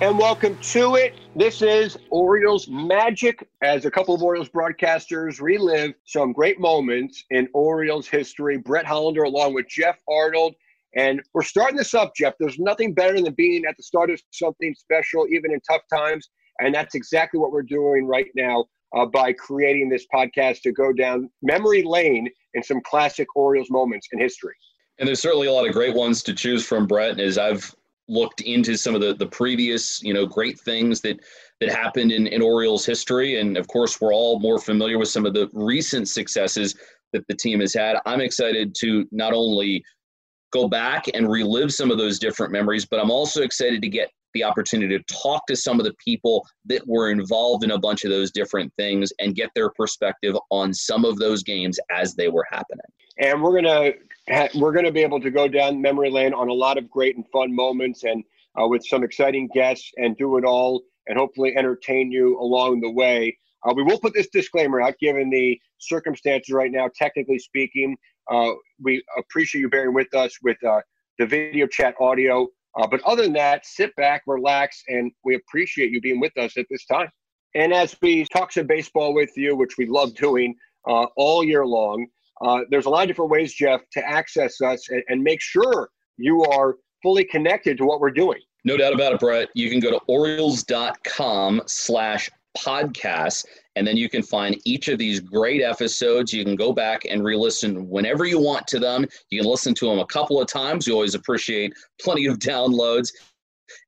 And welcome to it. This is Orioles Magic as a couple of Orioles broadcasters relive some great moments in Orioles history. Brett Hollander along with Jeff Arnold. And we're starting this up, Jeff. There's nothing better than being at the start of something special, even in tough times. And that's exactly what we're doing right now uh, by creating this podcast to go down memory lane in some classic Orioles moments in history. And there's certainly a lot of great ones to choose from, Brett. As I've looked into some of the, the previous, you know, great things that that happened in, in Orioles history. And of course, we're all more familiar with some of the recent successes that the team has had. I'm excited to not only go back and relive some of those different memories, but I'm also excited to get the opportunity to talk to some of the people that were involved in a bunch of those different things and get their perspective on some of those games as they were happening. And we're gonna ha- we're gonna be able to go down memory lane on a lot of great and fun moments, and uh, with some exciting guests, and do it all, and hopefully entertain you along the way. Uh, we will put this disclaimer out, given the circumstances right now. Technically speaking, uh, we appreciate you bearing with us with uh, the video chat audio. Uh, but other than that, sit back, relax, and we appreciate you being with us at this time. And as we talk some baseball with you, which we love doing uh, all year long, uh, there's a lot of different ways, Jeff, to access us and, and make sure you are fully connected to what we're doing. No doubt about it, Brett. You can go to Orioles.com slash podcasts, and then you can find each of these great episodes. You can go back and re-listen whenever you want to them. You can listen to them a couple of times. You always appreciate plenty of downloads.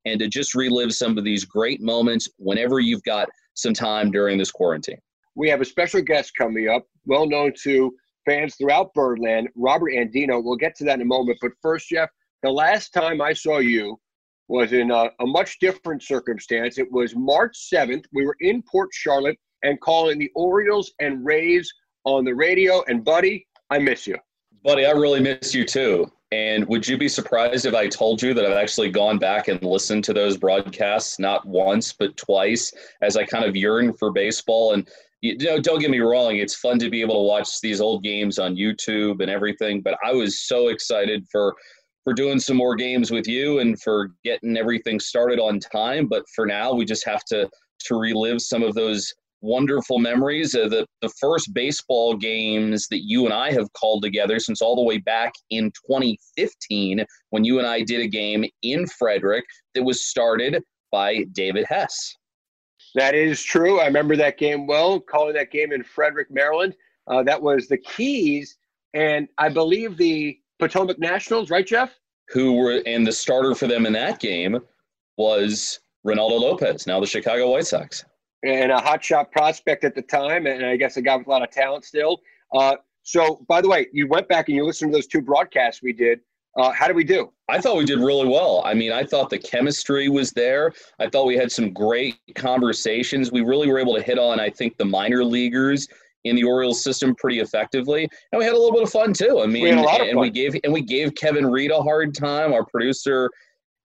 And to just relive some of these great moments whenever you've got some time during this quarantine. We have a special guest coming up, well known to fans throughout Birdland, Robert Andino. We'll get to that in a moment. But first, Jeff, the last time I saw you was in a, a, much different circumstance. It was March 7th. We were in Port Charlotte and calling the Orioles and Rays on the radio. And, buddy, I miss you. Buddy, I really miss you too. And would you be surprised if I told you that I've actually gone back and listened to those broadcasts, not once, but twice, as I kind of yearn for baseball? And you know, don't get me wrong, it's fun to be able to watch these old games on YouTube and everything, but I was so excited for for doing some more games with you and for getting everything started on time. But for now, we just have to to relive some of those wonderful memories of the, the first baseball games that you and I have called together since all the way back in 2015 when you and I did a game in Frederick that was started by David Hess. That is true. I remember that game well, calling that game in Frederick, Maryland. Uh, that was the Keys, and I believe the Potomac Nationals, right, Jeff? Who were, and the starter for them in that game was Reynaldo Lopez, now the Chicago White Sox. And a hotshot prospect at the time, and I guess a guy with a lot of talent still. Uh, so, by the way, you went back and you listened to those two broadcasts we did. Uh, how did we do? I thought we did really well. I mean, I thought the chemistry was there. I thought we had some great conversations. We really were able to hit on, I think, the minor leaguers in the Orioles system pretty effectively, and we had a little bit of fun too. I mean, we and fun. we gave and we gave Kevin Reed a hard time, our producer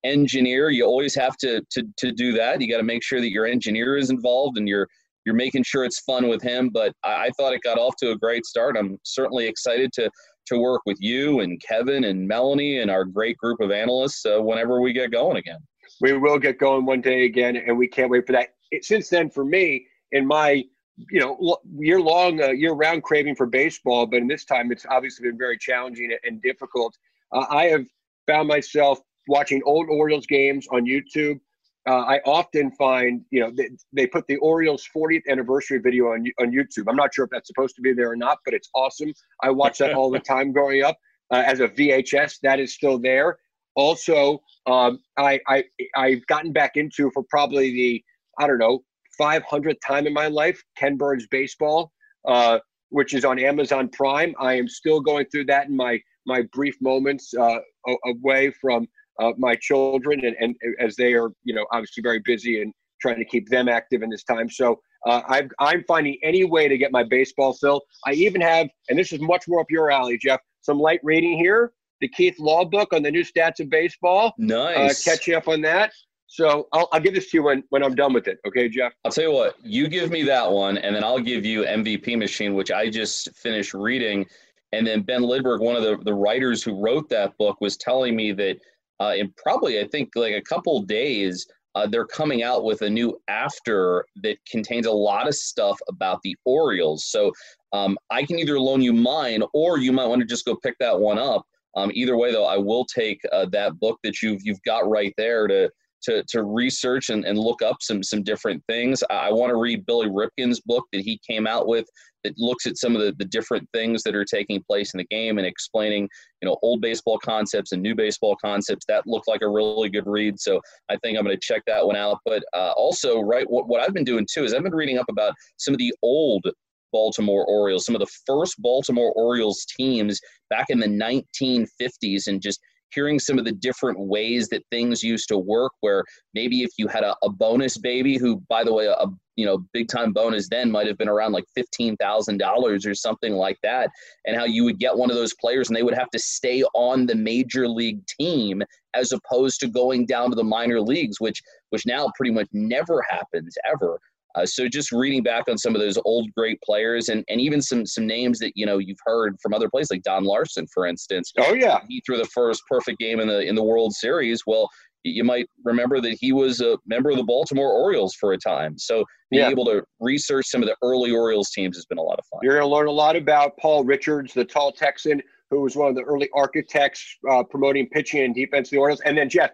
engineer. You always have to to to do that. You got to make sure that your engineer is involved and you're you're making sure it's fun with him. But I, I thought it got off to a great start. I'm certainly excited to to work with you and Kevin and Melanie and our great group of analysts uh, whenever we get going again. We will get going one day again, and we can't wait for that. It, since then, for me, in my you know year long, uh, year round craving for baseball, but in this time, it's obviously been very challenging and difficult. Uh, I have found myself watching old Orioles games on YouTube. uh, I often find, you know, they, they, put the Orioles 40th anniversary video on on YouTube. I'm not sure if that's supposed to be there or not, but it's awesome. I watch that all the time growing up uh, as a VHS. That is still there. Also, um, I, I I've gotten back into for probably the I don't know 500th time in my life Ken Burns baseball, uh, which is on Amazon Prime. I am still going through that in my my brief moments uh, away from uh, my children, and, and as they are, you know, obviously very busy and trying to keep them active in this time. So uh, i am finding any way to get my baseball fill. I even have, and this is much more up your alley, Jeff, some light reading here. The Keith Law book on the new stats of baseball. Uh, nice. Uh, catch you up on that. So I'll, I'll give this to you when, when I'm done with it. Okay, Jeff? I'll tell you what, you give me that one, and then I'll give you MVP Machine, which I just finished reading. And then Ben Lindbergh, one of the, the writers who wrote that book, was telling me that – uh, in probably I think like a couple days. Uh, they're coming out with a new after that contains a lot of stuff about the Orioles. So um, I can either loan you mine, or you might want to just go pick that one up. Um, either way, though, I will take uh, that book that you've you've got right there to to, to research and, and look up some some different things. I, want to read Billy Ripken's book that he came out with that looks at some of the, the different things that are taking place in the game and explaining, you know, old baseball concepts and new baseball concepts. That looked like a really good read. So I think I'm going to check that one out. But uh, also, right, what, what I've been doing too is I've been reading up about some of the old Baltimore Orioles, some of the first Baltimore Orioles teams back in the 1950s, and just hearing some of the different ways that things used to work where maybe if you had a, a bonus baby who by the way a you know big time bonus then might have been around like $15000 or something like that and how you would get one of those players and they would have to stay on the major league team as opposed to going down to the minor leagues which which now pretty much never happens ever uh, so just reading back on some of those old great players and, and even some some names that you know you've heard from other places like Don Larsen, for instance. Oh yeah, he threw the first perfect game in the in the World Series. Well, you might remember that he was a member of the Baltimore Orioles for a time. So being yeah. able to research some of the early Orioles teams has been a lot of fun. You're going to learn a lot about Paul Richards, the tall Texan, who was one of the early architects uh, promoting pitching and defense of the Orioles. And then Jeff,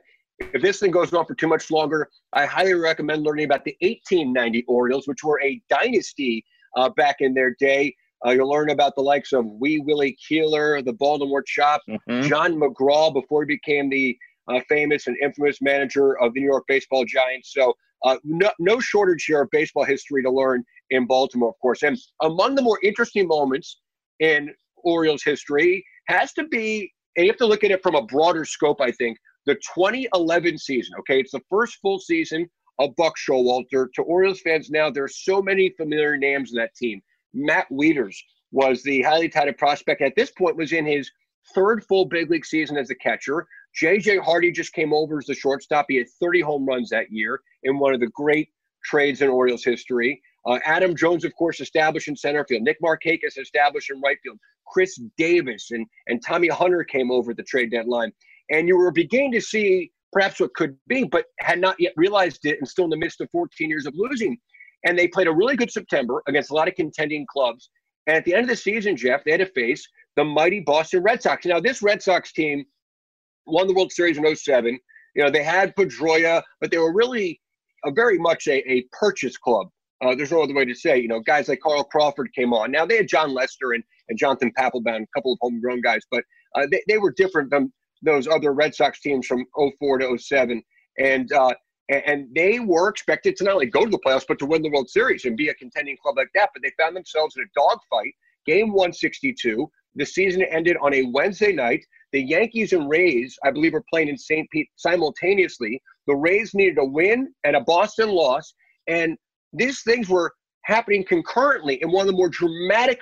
if this thing goes on for too much longer, I highly recommend learning about the 1890 Orioles, which were a dynasty uh, back in their day. Uh, you'll learn about the likes of Wee Willie Keeler, the Baltimore Chop, mm-hmm. John McGraw before he became the uh, famous and infamous manager of the New York Baseball Giants. So, uh, no, no shortage here of baseball history to learn in Baltimore, of course. And among the more interesting moments in Orioles history has to be, and you have to look at it from a broader scope, I think, the 2011 season. Okay, it's the first full season of Buck Showalter. To Orioles fans now, there's so many familiar names in that team. Matt Wieters was the highly touted prospect. At this point, was in his third full big league season as a catcher. J.J. Hardy just came over as the shortstop. He had 30 home runs that year in one of the great trades in Orioles history. Uh, Adam Jones, of course, established in center field. Nick Markakis established in right field. Chris Davis and, and Tommy Hunter came over at the trade deadline and you were beginning to see perhaps what could be, but had not yet realized it and still in the midst of 14 years of losing. And they played a really good September against a lot of contending clubs. And at the end of the season, Jeff, they had to face the mighty Boston Red Sox. Now, this Red Sox team won the World Series in 07. You know, they had Pedroia, but they were really a very much a, a purchase club. Uh, there's no other way to say, you know, guys like Carl Crawford came on. Now they had Jon Lester and, and Jonathan Papelbon, a couple of homegrown guys, but uh, they, they were different than those other Red Sox teams from 04 to 07. And, uh, and they were expected to not only go to the playoffs, but to win the World Series and be a contending club like that. But they found themselves in a dogfight. Game 162. The season ended on a Wednesday night. The Yankees and Rays, I believe, were playing in St. Pete simultaneously. The Rays needed a win and a Boston loss. And these things were happening concurrently in one of the more dramatic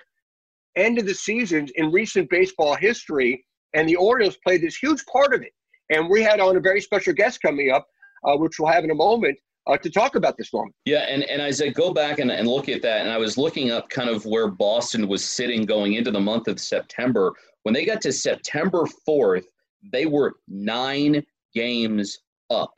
end of the seasons in recent baseball history and the Orioles played this huge part of it. And we had on a very special guest coming up, uh, which we'll have in a moment, uh, to talk about this moment. Yeah, and, and as I go back and, and look at that, and I was looking up kind of where Boston was sitting going into the month of September. When they got to September 4th, they were nine games up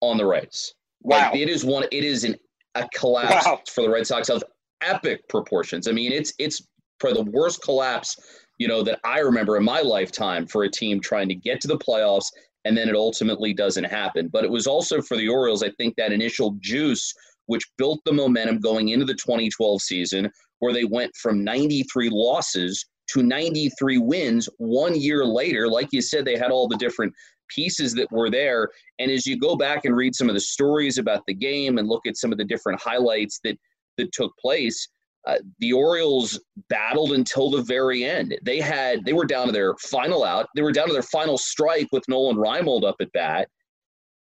on the Rays. Wow. Like it is one, it is an, a collapse wow. for the Red Sox of epic proportions. I mean, it's, it's for the worst collapse you know, that I remember in my lifetime for a team trying to get to the playoffs and then it ultimately doesn't happen. But it was also for the Orioles, I think, that initial juice which built the momentum going into the 2012 season, where they went from 93 losses to 93 wins one year later. Like you said, they had all the different pieces that were there. And as you go back and read some of the stories about the game and look at some of the different highlights that that took place, uh, the Orioles battled until the very end. They had they were down to their final out. They were down to their final strike with Nolan Reimold up at bat,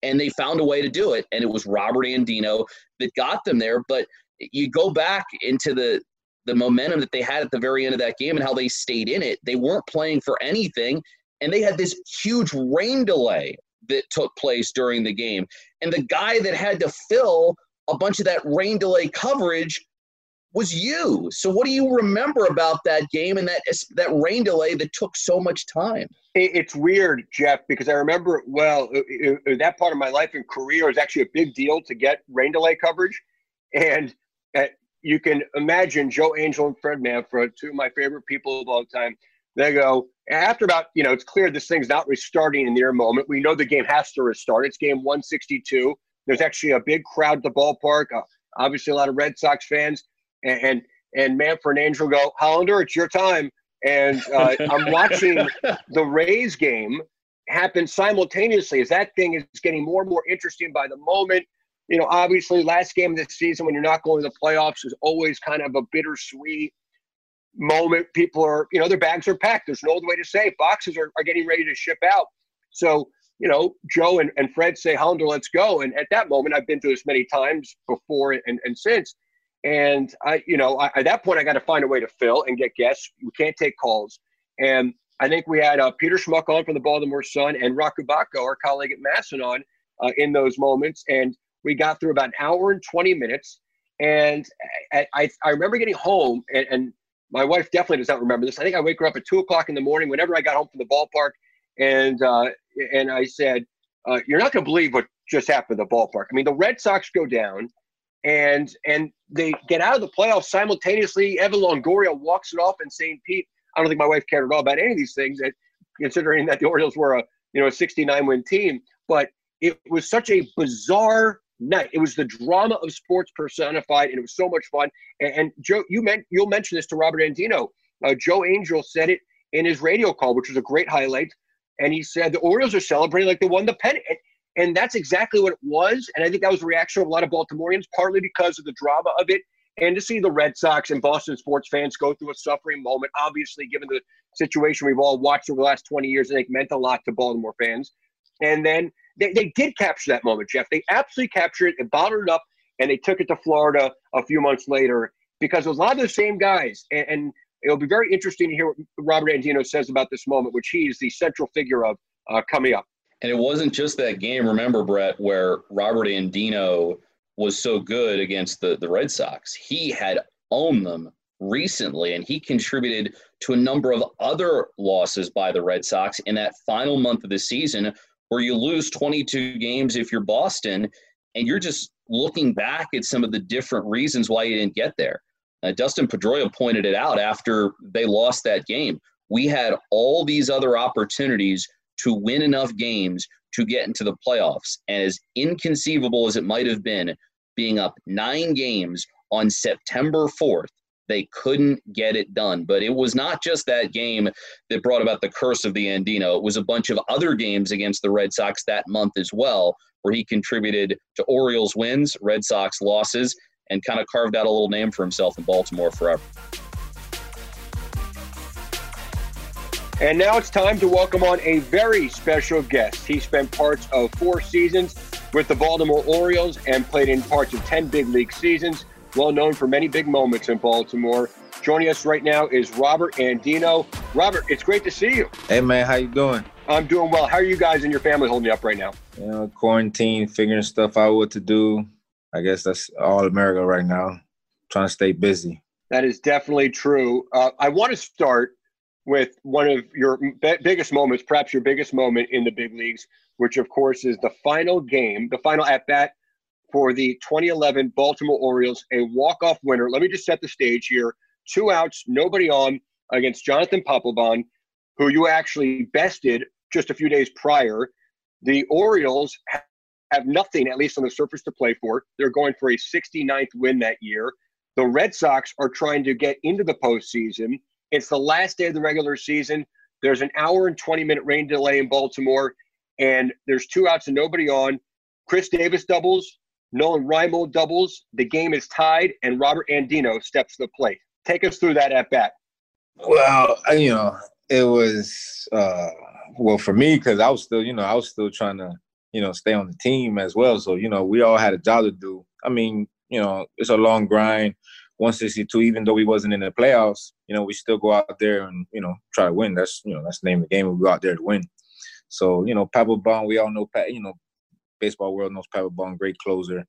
and they found a way to do it. And it was Robert Andino that got them there. But you go back into the the momentum that they had at the very end of that game and how they stayed in it. They weren't playing for anything, and they had this huge rain delay that took place during the game. And the guy that had to fill a bunch of that rain delay coverage was you. So what do you remember about that game and that that rain delay that took so much time? It's weird, Jeff, because I remember well that part of my life and career was actually a big deal to get rain delay coverage, and uh, you can imagine Joe Angel and Fred Manfra, two of my favorite people of all time. They go after about you know it's clear this thing's not restarting in their moment. We know the game has to restart. It's game 162. There's actually a big crowd at the ballpark. Uh, obviously, a lot of Red Sox fans and and, and Manfra and Angel go, Hollander, it's your time. And uh, I'm watching the Rays game happen simultaneously as that thing is getting more and more interesting by the moment. You know, obviously, last game of the season when you're not going to the playoffs is always kind of a bittersweet moment. People are, you know, their bags are packed. There's no other way to say it. Boxes are, are getting ready to ship out. So, you know, Joe and, and Fred say, Hollander, let's go. And at that moment, I've been through this many times before and, and since. And I, you know, I, at that point, I got to find a way to fill and get guests. We can't take calls. And I think we had uh, Peter Schmuck on from the Baltimore Sun and Bacco, our colleague at MASN, on uh, in those moments. And we got through about an hour and 20 minutes. And I, I, I remember getting home, and, and, my wife definitely does not remember this. I think I wake her up at two o'clock in the morning whenever I got home from the ballpark. And, uh, and I said, uh, You're not going to believe what just happened at the ballpark. I mean, the Red Sox go down and and they get out of the playoffs simultaneously. Evan Longoria walks it off in St. Pete. I don't think my wife cared at all about any of these things, considering that the Orioles were a you know a 69 win team. But it was such a bizarre night. It was the drama of sports personified, and it was so much fun. And, and Joe, you meant you'll mention this to Robert Andino. Uh, Joe Angel said it in his radio call, which was a great highlight. And he said the Orioles are celebrating like they won the pennant. And that's exactly what it was. And I think that was the reaction of a lot of Baltimoreans, partly because of the drama of it. And to see the Red Sox and Boston sports fans go through a suffering moment, obviously, given the situation we've all watched over the last 20 years, I think meant a lot to Baltimore fans. And then they, they did capture that moment, Jeff. They absolutely captured it and bottled it up, and they took it to Florida a few months later because it was a lot of the same guys. And, and it'll be very interesting to hear what Robert Andino says about this moment, which he is the central figure of uh, coming up. And it wasn't just that game, remember, Brett, where Robert Andino was so good against the, the Red Sox. He had owned them recently, and he contributed to a number of other losses by the Red Sox in that final month of the season where you lose 22 games if you're Boston, and you're just looking back at some of the different reasons why you didn't get there. Uh, Dustin Pedroia pointed it out after they lost that game. We had all these other opportunities to win enough games to get into the playoffs. And as inconceivable as it might have been, being up nine games on September 4th, they couldn't get it done. But it was not just that game that brought about the curse of the Andino. It was a bunch of other games against the Red Sox that month as well, where he contributed to Orioles wins, Red Sox losses, and kind of carved out a little name for himself in Baltimore forever. And now it's time to welcome on a very special guest. He spent parts of four seasons with the Baltimore Orioles and played in parts of 10 big league seasons, well known for many big moments in Baltimore. Joining us right now is Robert Andino. Robert, it's great to see you. Hey man, how you doing? I'm doing well. How are you guys and your family holding up right now? You know, quarantine, figuring stuff out what to do. I guess that's all America right now. Trying to stay busy. That is definitely true. Uh, I want to start with one of your biggest moments, perhaps your biggest moment in the big leagues, which of course is the final game, the final at bat for the 2011 Baltimore Orioles, a walk-off winner. Let me just set the stage here: two outs, nobody on against Jonathan Papelbon, who you actually bested just a few days prior. The Orioles have nothing, at least on the surface, to play for. They're going for a 69th win that year. The Red Sox are trying to get into the postseason. It's the last day of the regular season. There's an hour and 20 minute rain delay in Baltimore, and there's two outs and nobody on. Chris Davis doubles, Nolan Reimold doubles. The game is tied, and Robert Andino steps to the plate. Take us through that at bat. Well, you know, it was uh well for me because I was still, you know, I was still trying to, you know, stay on the team as well. So, you know, we all had a job to do. I mean, you know, it's a long grind. 162, even though we wasn't in the playoffs, you know, we still go out there and, you know, try to win. That's, you know, that's the name of the game. We go out there to win. So, you know, Papelbon, we all know, Pat, you know, baseball world knows Papelbon, great closer.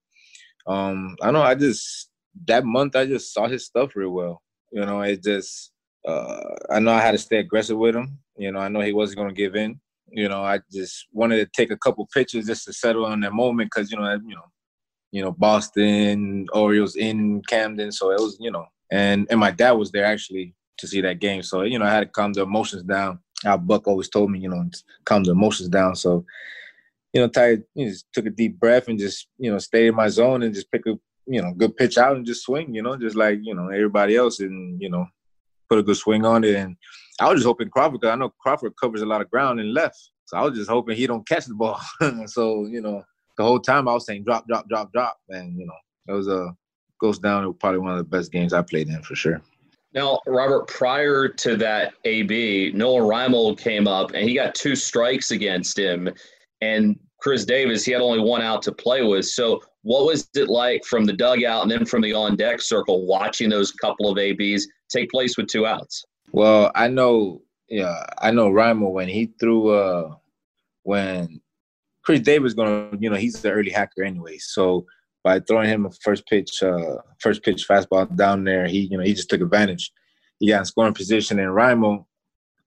Um, I know I just, that month, I just saw his stuff real well. You know, it just, uh, I know I had to stay aggressive with him. You know, I know he wasn't going to give in. You know, I just wanted to take a couple pitches just to settle on that moment because, you know, you know, you know, Boston, Orioles in Camden. So it was, you know, and and my dad was there actually to see that game. So, you know, I had to calm the emotions down. Our Buck always told me, you know, calm the emotions down. So, you know, Ty you know, just took a deep breath and just, you know, stay in my zone and just pick a, you know, good pitch out and just swing, you know, just like, you know, everybody else and, you know, put a good swing on it. And I was just hoping Crawford, because I know Crawford covers a lot of ground and left. So I was just hoping he don't catch the ball. so, you know, the whole time I was saying drop, drop, drop, drop, and you know it was a goes down to probably one of the best games I played in for sure. Now, Robert, prior to that AB, Nolan Reimold came up and he got two strikes against him, and Chris Davis he had only one out to play with. So, what was it like from the dugout and then from the on deck circle watching those couple of ABs take place with two outs? Well, I know, yeah, I know Reimold when he threw, uh, when Chris Davis gonna, you know, he's the early hacker anyway. So by throwing him a first pitch, uh, first pitch fastball down there, he, you know, he just took advantage. He got in scoring position, and Raimo,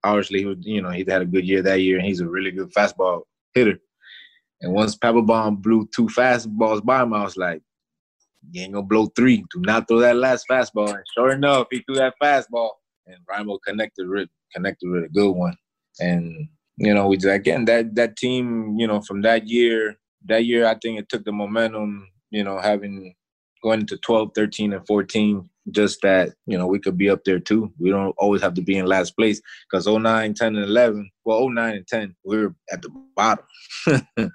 obviously, he was, you know, he had a good year that year, and he's a really good fastball hitter. And once Papelbon blew two fastballs by him, I was like, you ain't gonna blow three. Do not throw that last fastball. And sure enough, he threw that fastball, and Raimo connected with connected with a good one. And you know, we again that that team, you know, from that year, that year I think it took the momentum, you know, having going into 12, 13, and 14, just that, you know, we could be up there too. We don't always have to be in last place because 09, 10, and 11, well, 09 and 10, we are at the bottom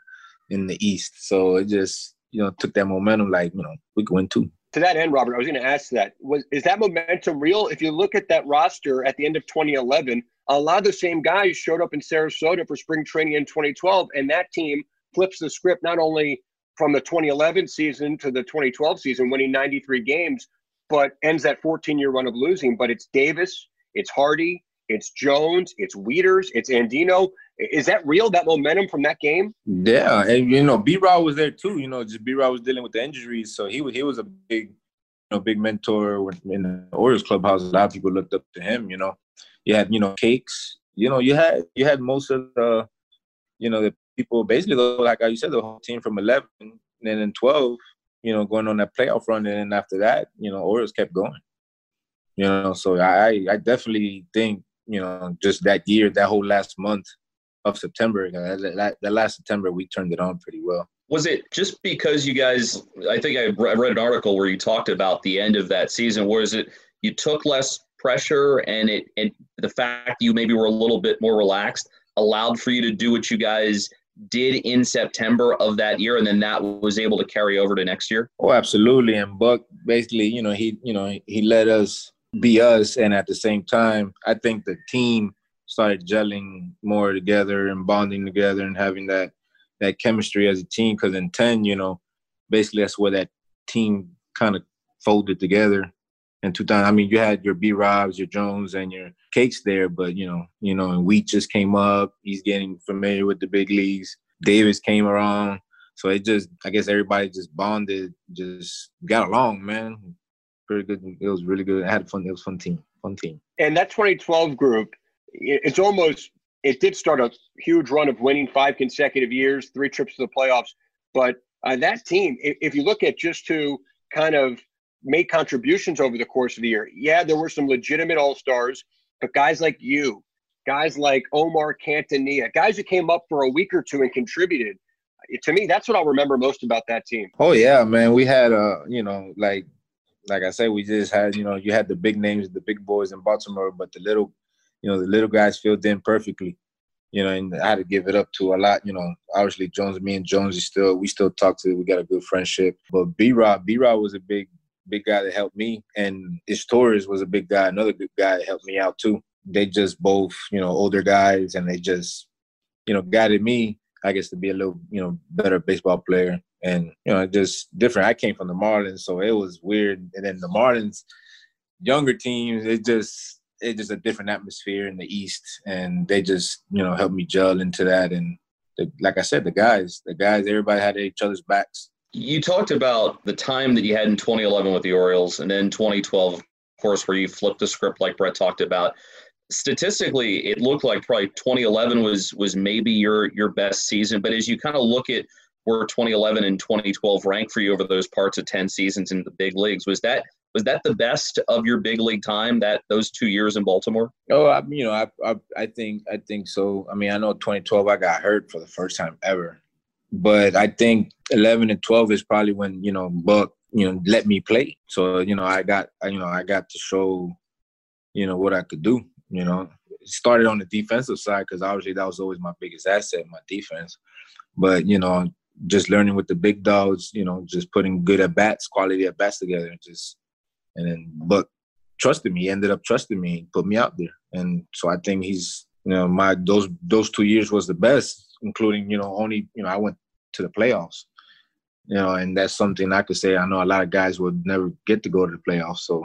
in the East. So it just, you know, took that momentum like, you know, we could win too. To that end, Robert, I was going to ask that. Was is that momentum real? If you look at that roster at the end of 2011, a lot of the same guys showed up in Sarasota for spring training in 2012, and that team flips the script not only from the 2011 season to the 2012 season, winning 93 games, but ends that 14 year run of losing. But it's Davis, it's Hardy, it's Jones, it's Wieters, it's Andino. Is that real? That momentum from that game? Yeah, and you know, B. Rod was there too. You know, just B. Rod was dealing with the injuries, so he was he was a big, you know, big mentor in the Orioles clubhouse. A lot of people looked up to him. You know, you had you know cakes you know you had you had most of the you know the people basically like you said the whole team from 11 and then 12 you know going on that playoff run and then after that you know Orioles kept going you know so I I definitely think you know just that year that whole last month of September uh, that, that last September we turned it on pretty well was it just because you guys i think i read an article where you talked about the end of that season was it you took less pressure and it and the fact you maybe were a little bit more relaxed allowed for you to do what you guys did in September of that year and then that was able to carry over to next year? Oh, absolutely. And Buck basically, you know, he you know, he let us be us and at the same time, I think the team started gelling more together and bonding together and having that that chemistry as a team cuz in 10, you know, basically that's where that team kind of folded together in 2000. I mean, you had your B Robs, your Jones, and your Cakes there, but you know, you know, and Wheat just came up. He's getting familiar with the big leagues. Davis came around, so it just, I guess, everybody just bonded, just got along, man. Pretty good. It was really good. I had fun. It was fun team. Fun team. And that 2012 group, it's almost. It did start a huge run of winning five consecutive years, three trips to the playoffs. But uh, that team, if, if you look at just to kind of made contributions over the course of the year. Yeah, there were some legitimate all stars, but guys like you, guys like Omar Quintanilla, guys who came up for a week or two and contributed. To me, that's what I'll remember most about that team. Oh yeah, man. We had uh, you know, like like I said, we just had, you know, you had the big names, the big boys in Baltimore, but the little, you know, the little guys filled in perfectly. You know, and I had to give it up to a lot. You know, obviously Jones, me and Jones, is still we still talk to. We got a good friendship. But B Rob, B Rob was a big, big guy that helped me, and Ish Torres was a big guy, another good guy that helped me out too. They just both, you know, older guys, and they just, you know, guided me, I guess, to be a little, you know, better baseball player and you know just different. I came from the Marlins, so it was weird. And then the Marlins, younger teams, it just it's just a different atmosphere in the East, and they just you know helped me gel into that. And the, like I said, the guys, the guys, everybody had each other's backs. You talked about the time that you had in 2011 with the Orioles, and then 2012, of course, where you flipped the script, like Brett talked about. Statistically, it looked like probably 2011 was was maybe your your best season. But as you kind of look at where 2011 and 2012 ranked for you over those parts of 10 seasons in the big leagues. Was that was that the best of your big league time? That those two years in Baltimore? Oh, I, you know, I, I I think I think so. I mean, I know 2012 I got hurt for the first time ever, but I think 11 and 12 is probably when you know Buck you know let me play. So you know I got you know I got to show you know what I could do. You know, started on the defensive side because obviously that was always my biggest asset, my defense. But you know, just learning with the big dogs, you know, just putting good at bats, quality at bats together, and just and then Buck trusted me, ended up trusting me, put me out there, and so I think he's you know my those those two years was the best, including you know only you know I went to the playoffs, you know, and that's something I could say. I know a lot of guys would never get to go to the playoffs, so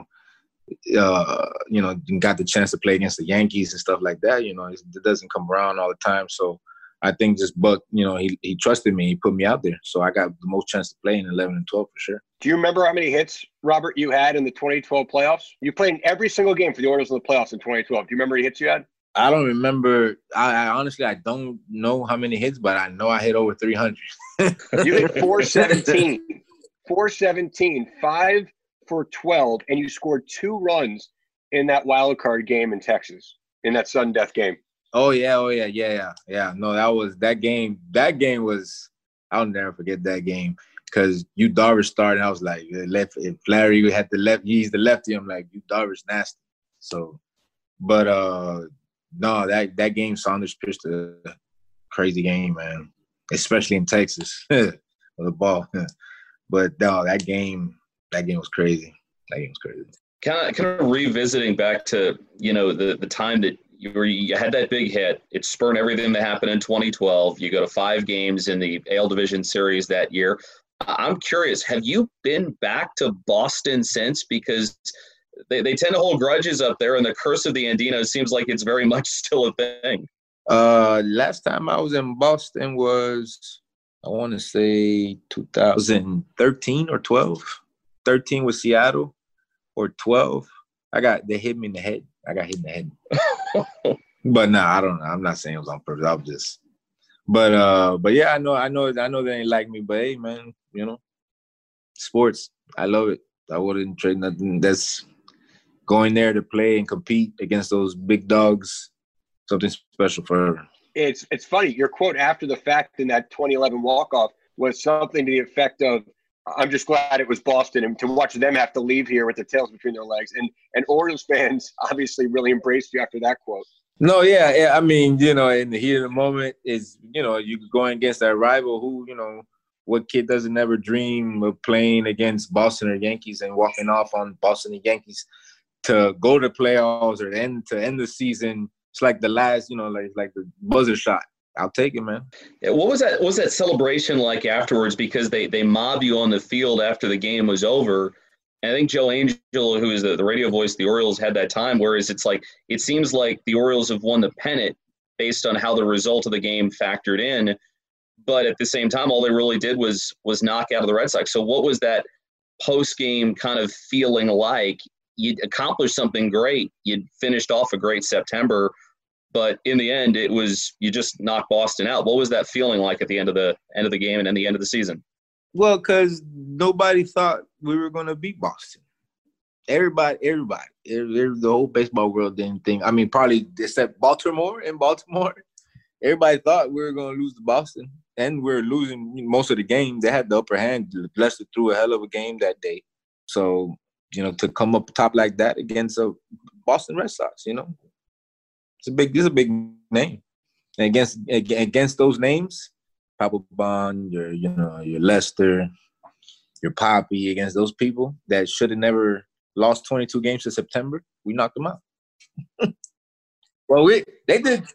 uh, you know, got the chance to play against the Yankees and stuff like that. You know, it doesn't come around all the time, so I think just Buck, you know, he, he trusted me. He put me out there. So I got the most chance to play in 11 and 12 for sure. Do you remember how many hits, Robert, you had in the 2012 playoffs? You played in every single game for the Orioles in the playoffs in 2012. Do you remember any hits you had? I don't remember. I, I honestly, I don't know how many hits, but I know I hit over 300. you hit 417. 417, five for 12, and you scored two runs in that wild card game in Texas, in that sudden death game. Oh yeah, oh yeah, yeah, yeah, yeah. No, that was that game. That game was. I'll never forget that game because Yu Darvish started. I was like, left. If Larry had the left, he's the lefty. I'm like, Yu Darvish nasty. So, but uh, no, that that game Saunders pitched a crazy game, man. Especially in Texas, with the ball. but no, that game, that game was crazy. That game was crazy. Kind of, kind of revisiting back to you know the the time that you, had that big hit. It spurned everything that happened in 2012. You go to five games in the AL Division Series that year. I'm curious, have you been back to Boston since? Because they, they tend to hold grudges up there, and the curse of the Andinos seems like it's very much still a thing. Uh, last time I was in Boston was, I want to say 2013 or 12. 13 with Seattle, or 12. I got they hit me in the head. I got hit in the head. but no, nah, I don't know. I'm not saying it was on purpose. I was just but uh but yeah, I know I know I know they ain't like me, but hey man, you know, sports. I love it. I wouldn't trade nothing that's going there to play and compete against those big dogs, something special forever. It's it's funny. Your quote after the fact in that 2011 walk off was something to the effect of I'm just glad it was Boston and to watch them have to leave here with their tails between their legs. And and Orioles fans obviously really embraced you after that quote. No, yeah, yeah. I mean, you know, in the heat of the moment is, you know, you going against that rival who, you know, what kid doesn't ever dream of playing against Boston or Yankees and walking off on Boston and Yankees to go to playoffs or end to end the season. It's like the last, you know, like like the buzzer shot. I'll take it, man. Yeah, what was that? What was that celebration like afterwards? Because they they mob you on the field after the game was over. And I think Joe Angel, who is the, the radio voice the Orioles, had that time. Whereas it's like it seems like the Orioles have won the pennant based on how the result of the game factored in. But at the same time, all they really did was was knock out of the Red Sox. So what was that post game kind of feeling like? You'd accomplished something great. You'd finished off a great September but in the end, it was you just knocked Boston out. What was that feeling like at the end of the end of the game and then the end of the season? Well, because nobody thought we were going to beat Boston. Everybody, everybody, the whole baseball world didn't think. I mean, probably except Baltimore and Baltimore, everybody thought we were going to lose to Boston, and we are losing most of the game. They had the upper hand. Lester threw a hell of a game that day, so you know to come up top like that against a Boston Red Sox, you know, it's a big. This is a big name, and against against those names, Papelbon, your you know your Lester, your Poppy, against those people that should have never lost 22 games to September, we knocked them out. well, we they did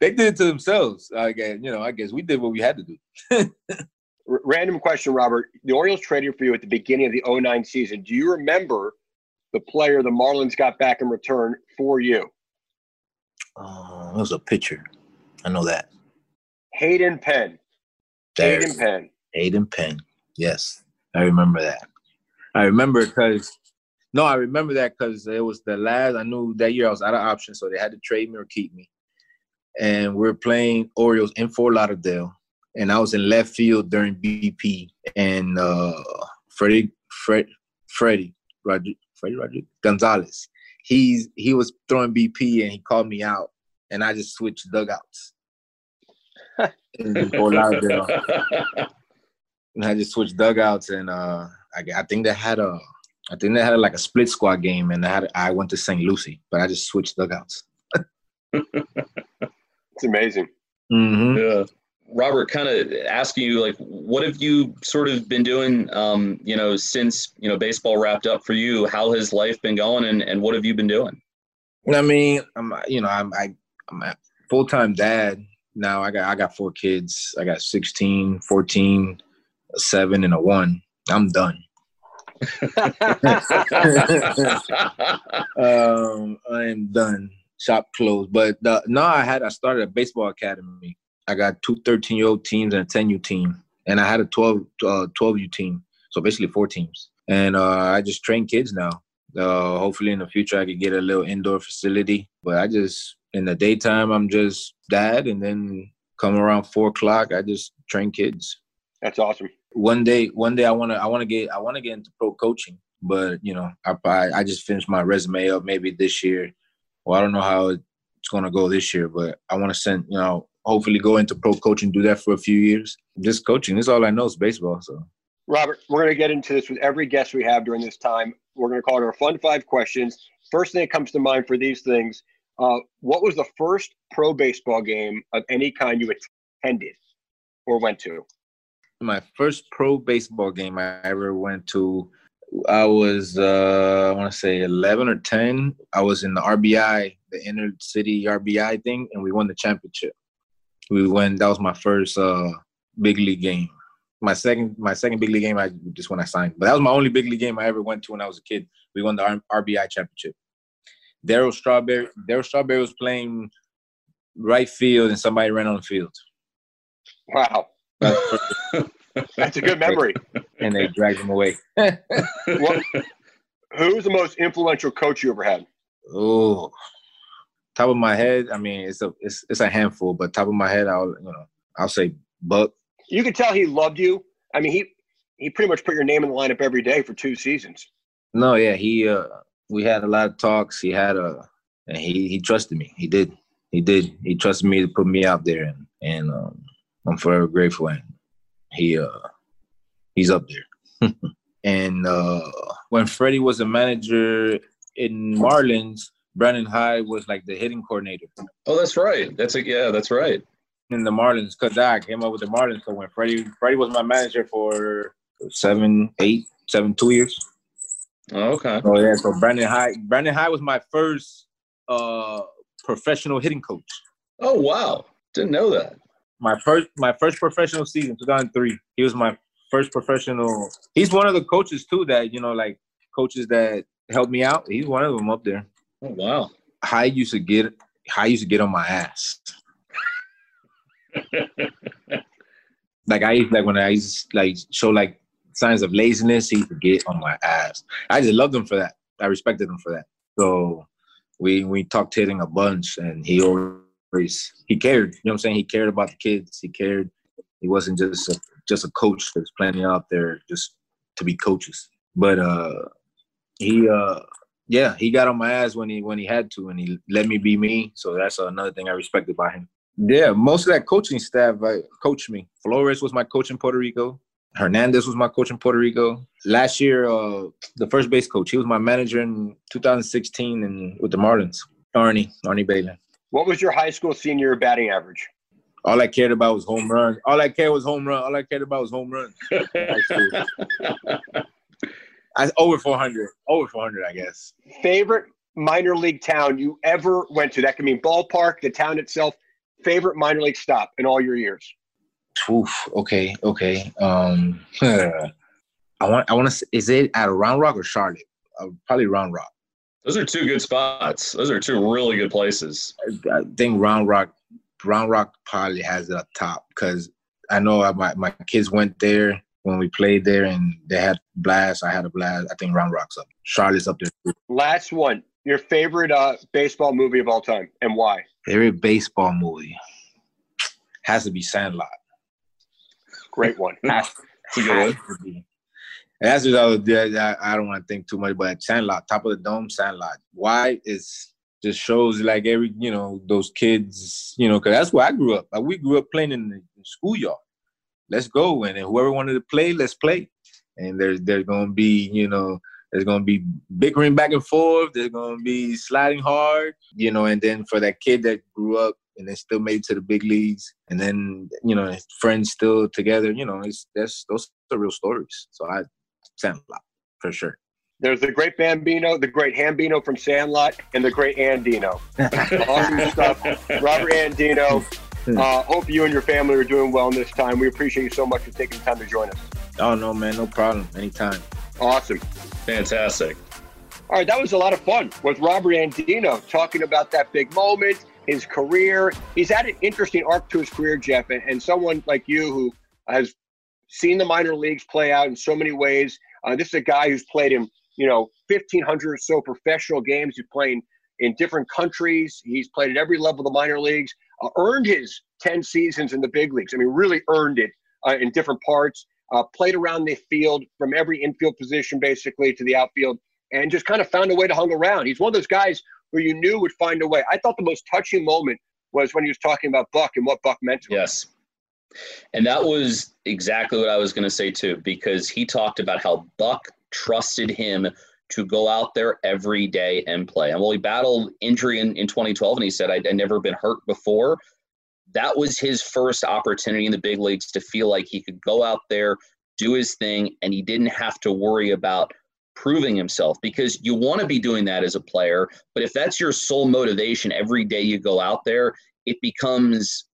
they did it to themselves. I guess you know. I guess we did what we had to do. Random question, Robert. The Orioles traded for you at the beginning of the 09 season. Do you remember the player the Marlins got back in return for you? Uh, it was a pitcher. I know that. Hayden Penn. There's Hayden Penn. Hayden Penn. Yes, I remember that. I remember because no, I remember that because it was the last. I knew that year I was out of options, so they had to trade me or keep me. And we are playing Orioles in Fort Lauderdale, and I was in left field during BP, and uh, Freddie, Fred, Freddie, Roger, Freddie Roger Gonzalez. He's he was throwing BP, and he called me out, and I just switched dugouts in Fort Lauderdale. and I just switched dugouts, and uh, I, I think they had a I think they had like a split squad game, and I had I went to St. Lucie, but I just switched dugouts. it's amazing. Mm-hmm. Yeah. Robert, kind of asking you, like, what have you sort of been doing, um, you know, since you know baseball wrapped up for you? How has life been going, and, and what have you been doing? I mean, I'm, you know, I'm I, I'm a full time dad now. I got I got four kids. I got 16, 14, a seven, and a one. I'm done. um, I am done. Shop closed. But uh, no, I had I started a baseball academy. I got two 13 year old teams and a 10 U team, and I had a 12 uh, 12 U team. So basically four teams, and uh, I just train kids now. Uh, hopefully in the future I could get a little indoor facility. But I just in the daytime I'm just dad, and then come around four o'clock I just train kids. That's awesome one day one day i want to i want to get i want to get into pro coaching but you know I, I just finished my resume up maybe this year. Well i don't know how it's going to go this year but i want to send you know hopefully go into pro coaching do that for a few years. Just coaching this is all i know is baseball so. Robert we're going to get into this with every guest we have during this time. We're going to call it our fun five questions. First thing that comes to mind for these things uh, what was the first pro baseball game of any kind you attended or went to my first pro baseball game I ever went to, I was uh, I want to say 11 or 10. I was in the RBI, the inner city RBI thing, and we won the championship. We went. That was my first uh, big league game. My second, my second big league game, I just when I signed. But that was my only big league game I ever went to when I was a kid. We won the RBI championship. Darryl Strawberry, Darryl Strawberry was playing right field, and somebody ran on the field. Wow. That's a good memory. and they dragged him away. what, who's the most influential coach you ever had? Oh, top of my head, I mean, it's a it's it's a handful, but top of my head, I'll you know I'll say Buck. You could tell he loved you. I mean, he he pretty much put your name in the lineup every day for two seasons. No, yeah, he uh we had a lot of talks. He had a and he he trusted me. He did. He did. He trusted me to put me out there, and and um, I'm forever grateful. And he uh he's up there. and uh when Freddie was a manager in Marlins, Brandon Hyde was like the hitting coordinator. Oh, that's right. That's a yeah, that's right. In the Marlins, because I came up with the Marlins. So when Freddie Freddie was my manager for seven, eight, seven, two years. Oh, okay. Oh yeah. So Brandon Hyde, Brandon Hyde was my first uh professional hitting coach. Oh wow, didn't know that my first my first professional season, 2003. He was my first professional. He's one of the coaches too that you know, like coaches that helped me out. He's one of them up there. Oh wow! I used to get I used to get on my ass. like I like when I used to, like show like signs of laziness, he to get on my ass. I just loved him for that. I respected him for that. So we we talked hitting a bunch, and he always he cared. You know what I'm saying? He cared about the kids. He cared. He wasn't just a, just a coach that's planning out there just to be coaches. But uh, he uh, Yeah, he got on my ass when he when he had to, and he let me be me. So that's another thing I respected about him. Yeah, most of that coaching staff uh, coached me. Flores was my coach in Puerto Rico. Hernandez was my coach in Puerto Rico. Last year, uh, the first base coach, he was my manager in 2016 and with the Marlins. Arnie, Arnie Beyeler. What was your high school senior batting average? All I cared about was home run. All I cared was home run. All I cared about was home run. I over 400. Over 400, I guess. Favorite minor league town you ever went to? That could mean ballpark, the town itself. Favorite minor league stop in all your years? Oof. Okay. Okay. Um. I want. I want to. Is it at Round Rock or Charlotte? Uh, probably Round Rock. Those are two good spots. Those are two really good places. I, I think Round Rock. Round Rock probably has it up top because I know my my kids went there when we played there and they had blast. I had a blast. I think Round Rock's up. Charlotte's up there. Last one. Your favorite uh, baseball movie of all time and why? Favorite baseball movie has to be Sandlot. Great one. has, has to be. That's just I, I don't want to think too much, but Sandlot, top of the dome, Sandlot. Why is just shows like every you know those kids, you know, because that's where I grew up. Like, we grew up playing in the schoolyard. Let's go, and whoever wanted to play, let's play. And there's there's gonna be you know there's gonna be bickering back and forth. There's gonna be sliding hard, you know. And then for that kid that grew up and then still made it to the big leagues, and then you know friends still together, you know, it's that's those are real stories. So I Sandlot for sure. There's the great Bambino, the great Hambino from Sandlot, and the great Andino. awesome stuff. Robert Andino. Uh, hope you and your family are doing well in this time. We appreciate you so much for taking the time to join us. Oh, no, man. No problem. Anytime. Awesome. Fantastic. All right. That was a lot of fun with Robert Andino talking about that big moment, his career. He's had an interesting arc to his career, Jeff, and, and someone like you who has seen the minor leagues play out in so many ways. Uh, this is a guy who's played in, you know, 1,500 or so professional games. He's playing in different countries. He's played at every level of the minor leagues, uh, earned his 10 seasons in the big leagues. I mean, really earned it uh, in different parts, uh, played around the field from every infield position basically to the outfield, and just kind of found a way to hang around. He's one of those guys who you knew would find a way. I thought the most touching moment was when he was talking about Buck and what Buck meant to him. Yes. And that was exactly what I was going to say too, because he talked about how Buck trusted him to go out there every day and play. And while he battled injury in, in 2012 and he said, I'd, I'd never been hurt before, that was his first opportunity in the big leagues to feel like he could go out there, do his thing, and he didn't have to worry about proving himself because you want to be doing that as a player. But if that's your sole motivation every day you go out there, it becomes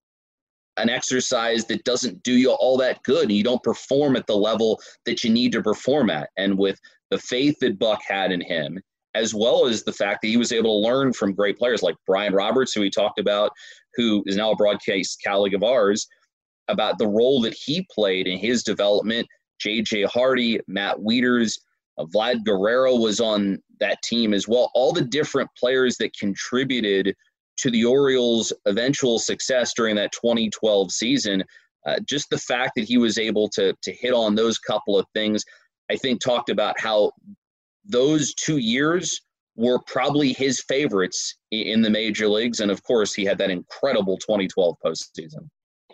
an exercise that doesn't do you all that good and you don't perform at the level that you need to perform at. And with the faith that Buck had in him, as well as the fact that he was able to learn from great players like Brian Roberts, who we talked about, who is now a broadcast colleague of ours, about the role that he played in his development. J.J. Hardy, Matt Wieters, uh, Vlad Guerrero was on that team as well. All the different players that contributed to the Orioles' eventual success during that 2012 season. Uh, just the fact that he was able to to hit on those couple of things, I think talked about how those two years were probably his favorites in the major leagues, and of course, he had that incredible 2012 postseason.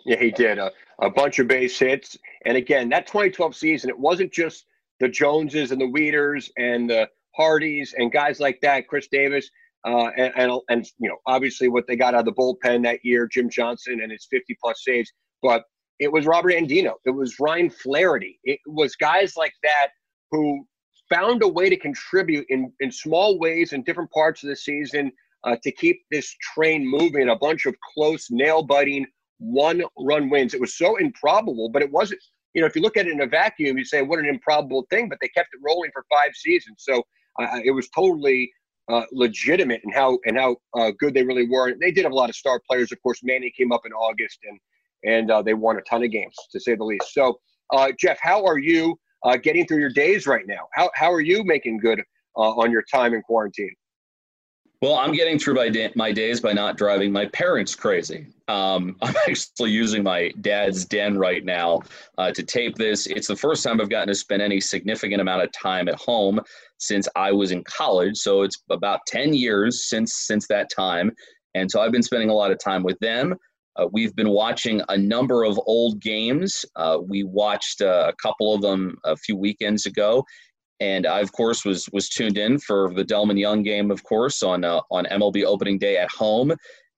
Yeah, he did a, a bunch of base hits, and again, that 2012 season, it wasn't just the Joneses and the Wieters and the Hardys and guys like that, Chris Davis uh, and, and, and you know obviously what they got out of the bullpen that year, Jim Johnson and his 50 plus saves. But it was Robert Andino, it was Ryan Flaherty, it was guys like that who found a way to contribute in in small ways in different parts of the season uh, to keep this train moving. A bunch of close, nail biting, one run wins. It was so improbable, but it wasn't. You know, if you look at it in a vacuum, you say what an improbable thing. But they kept it rolling for five seasons, so uh, it was totally uh, legitimate and how and how uh, good they really were. They did have a lot of star players, of course. Manny came up in August, and and uh, they won a ton of games, to say the least. So, uh, Jeff, how are you uh, getting through your days right now? How how are you making good on your time in quarantine? Well, I'm getting through my, my days by not driving my parents crazy. Um, I'm actually using my dad's den right now uh, to tape this. It's the first time I've gotten to spend any significant amount of time at home since I was in college. So it's about 10 years since since that time, and so I've been spending a lot of time with them. Uh, we've been watching a number of old games. Uh, we watched uh, a couple of them a few weekends ago, and I, of course, was was tuned in for the Delmon Young game, of course, on uh, on MLB opening day at home.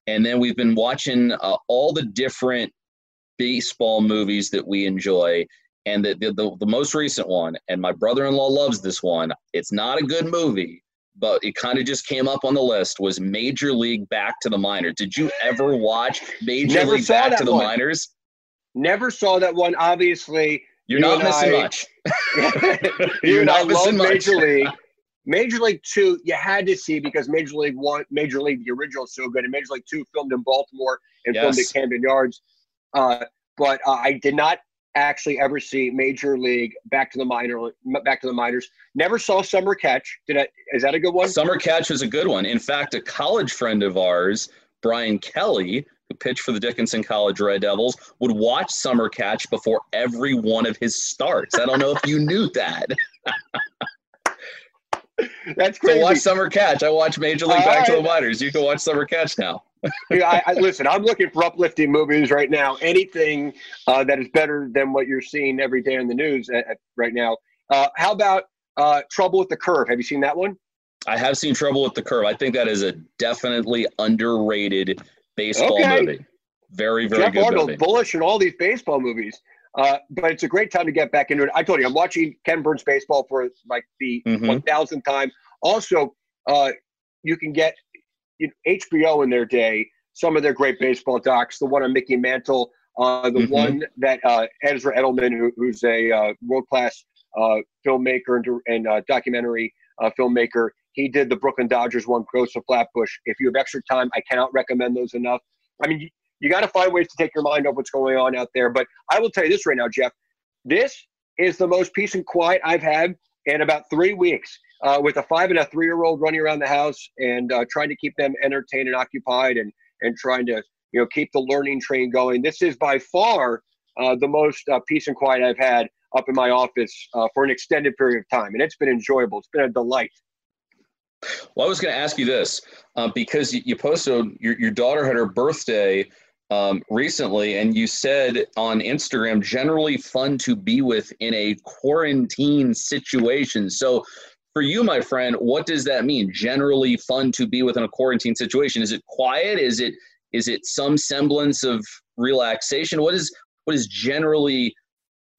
And then we've been watching uh, all the different baseball movies that we enjoy. And the, the, the, the most recent one, and my brother in law loves this one. It's not a good movie, but it kind of just came up on the list was Major League Back to the Minors. Did you ever watch Major Never League Back to the one. Minors? Never saw that one. Obviously, You're You not missing I- much. you You're and I not missing love much. Major League. Major League Two, you had to see because Major League One, Major League the original is so good, and Major League Two filmed in Baltimore and filmed Yes. at Camden Yards. Uh, but uh, I did not actually ever see Major League Back to the Minor, Back to the Minors. Never saw Summer Catch. Did I? Is that a good one? Summer Catch was a good one. In fact, a college friend of ours, Brian Kelly, who pitched for the Dickinson College Red Devils, would watch Summer Catch before every one of his starts. I don't know if you knew that. That's So crazy. watch Summer Catch. I watch Major League All Back to the. Minors. You can watch Summer Catch now. Yeah, I, I, listen, I'm looking for uplifting movies right now. Anything uh, that is better than what you're seeing every day in the news uh, uh, right now. Uh, how about uh, Trouble with the Curve? Have you seen that one? I have seen Trouble with the Curve. I think that is a definitely underrated baseball Okay. movie. Very, very Jeff good Arnold, movie. bullish in all these baseball movies. Uh, but it's a great time to get back into it. I told you, I'm watching Ken Burns baseball for like the Mhm. 1000th time. Also, uh, you can get you know, HBO in their day some of their great baseball docs. The one on Mickey Mantle, uh, the Mhm. one that uh, Ezra Edelman, who, who's a uh, world class uh, filmmaker and, and uh, documentary uh, filmmaker, he did the Brooklyn Dodgers one, Ghost of Flatbush. If you have extra time, I cannot recommend those enough. I mean, you, you got to find ways to take your mind off what's going on out there. But I will tell you this right now, Jeff. This is the most peace and quiet I've had in about three weeks uh, with a five and a three year old running around the house and uh, trying to keep them entertained and occupied and, and trying to you know keep the learning train going. This is by far uh, the most uh, peace and quiet I've had up in my office uh, for an extended period of time. And it's been enjoyable. It's been a delight. Well, I was going to ask you this uh, because you, posted your, your daughter had her birthday um, recently, and you said on Instagram, generally fun to be with in a quarantine situation. So, for you, my friend, what does that mean? Generally fun to be with in a quarantine situation? Is it quiet? Is it is it some semblance of relaxation? What is what is generally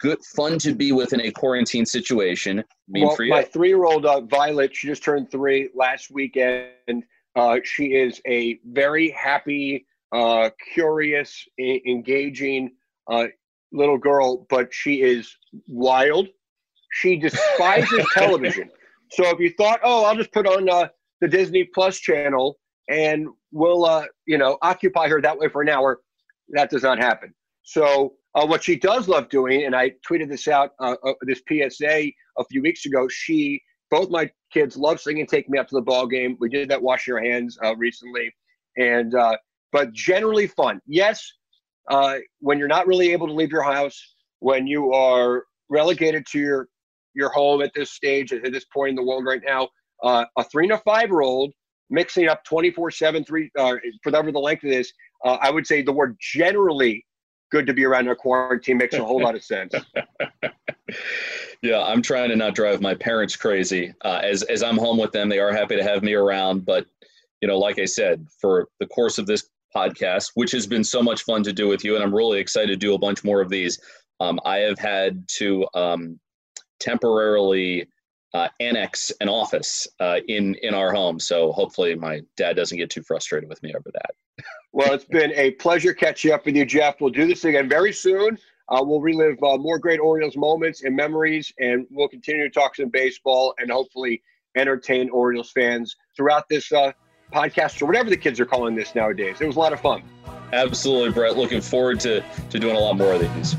good fun to be with in a quarantine situation mean well, for you? my three-year-old uh, Violet, she just turned three last weekend. Uh, she is a very happy, uh, curious, e- engaging uh, little girl, but she is wild. She despises television. So if you thought, oh, I'll just put on uh, the Disney Plus channel and we'll, uh, you know, occupy her that way for an hour, that does not happen. So uh, what she does love doing, and I tweeted this out, uh, uh, this PSA a few weeks ago. She, both my kids, love singing "Take Me Out to the Ball Game." We did that "Wash Your Hands" uh, recently, and uh, but generally fun. Yes, uh, when you're not really able to leave your house, when you are relegated to your your home at this stage, at this point in the world right now, a three and a five year old mixing up 24 7 3 uh, for whatever the length of this uh, i would say the word generally good to be around in a quarantine makes a whole lot of sense Yeah, I'm trying to not drive my parents crazy. Uh, as as I'm home with them, they are happy to have me around. But you know, like I said, for the course of this podcast, which has been so much fun to do with you, and I'm really excited to do a bunch more of these. Um, I have had to um, temporarily uh, annex an office uh, in in our home, so hopefully my dad doesn't get too frustrated with me over that. Well it's been a pleasure catching up with you jeff we'll do this again very soon uh, we'll relive uh, more great orioles moments and memories and we'll continue to talk some baseball and hopefully entertain orioles fans throughout this uh, podcast or whatever the kids are calling this nowadays it was a lot of fun Absolutely, Brett. Looking forward to to doing a lot more of these.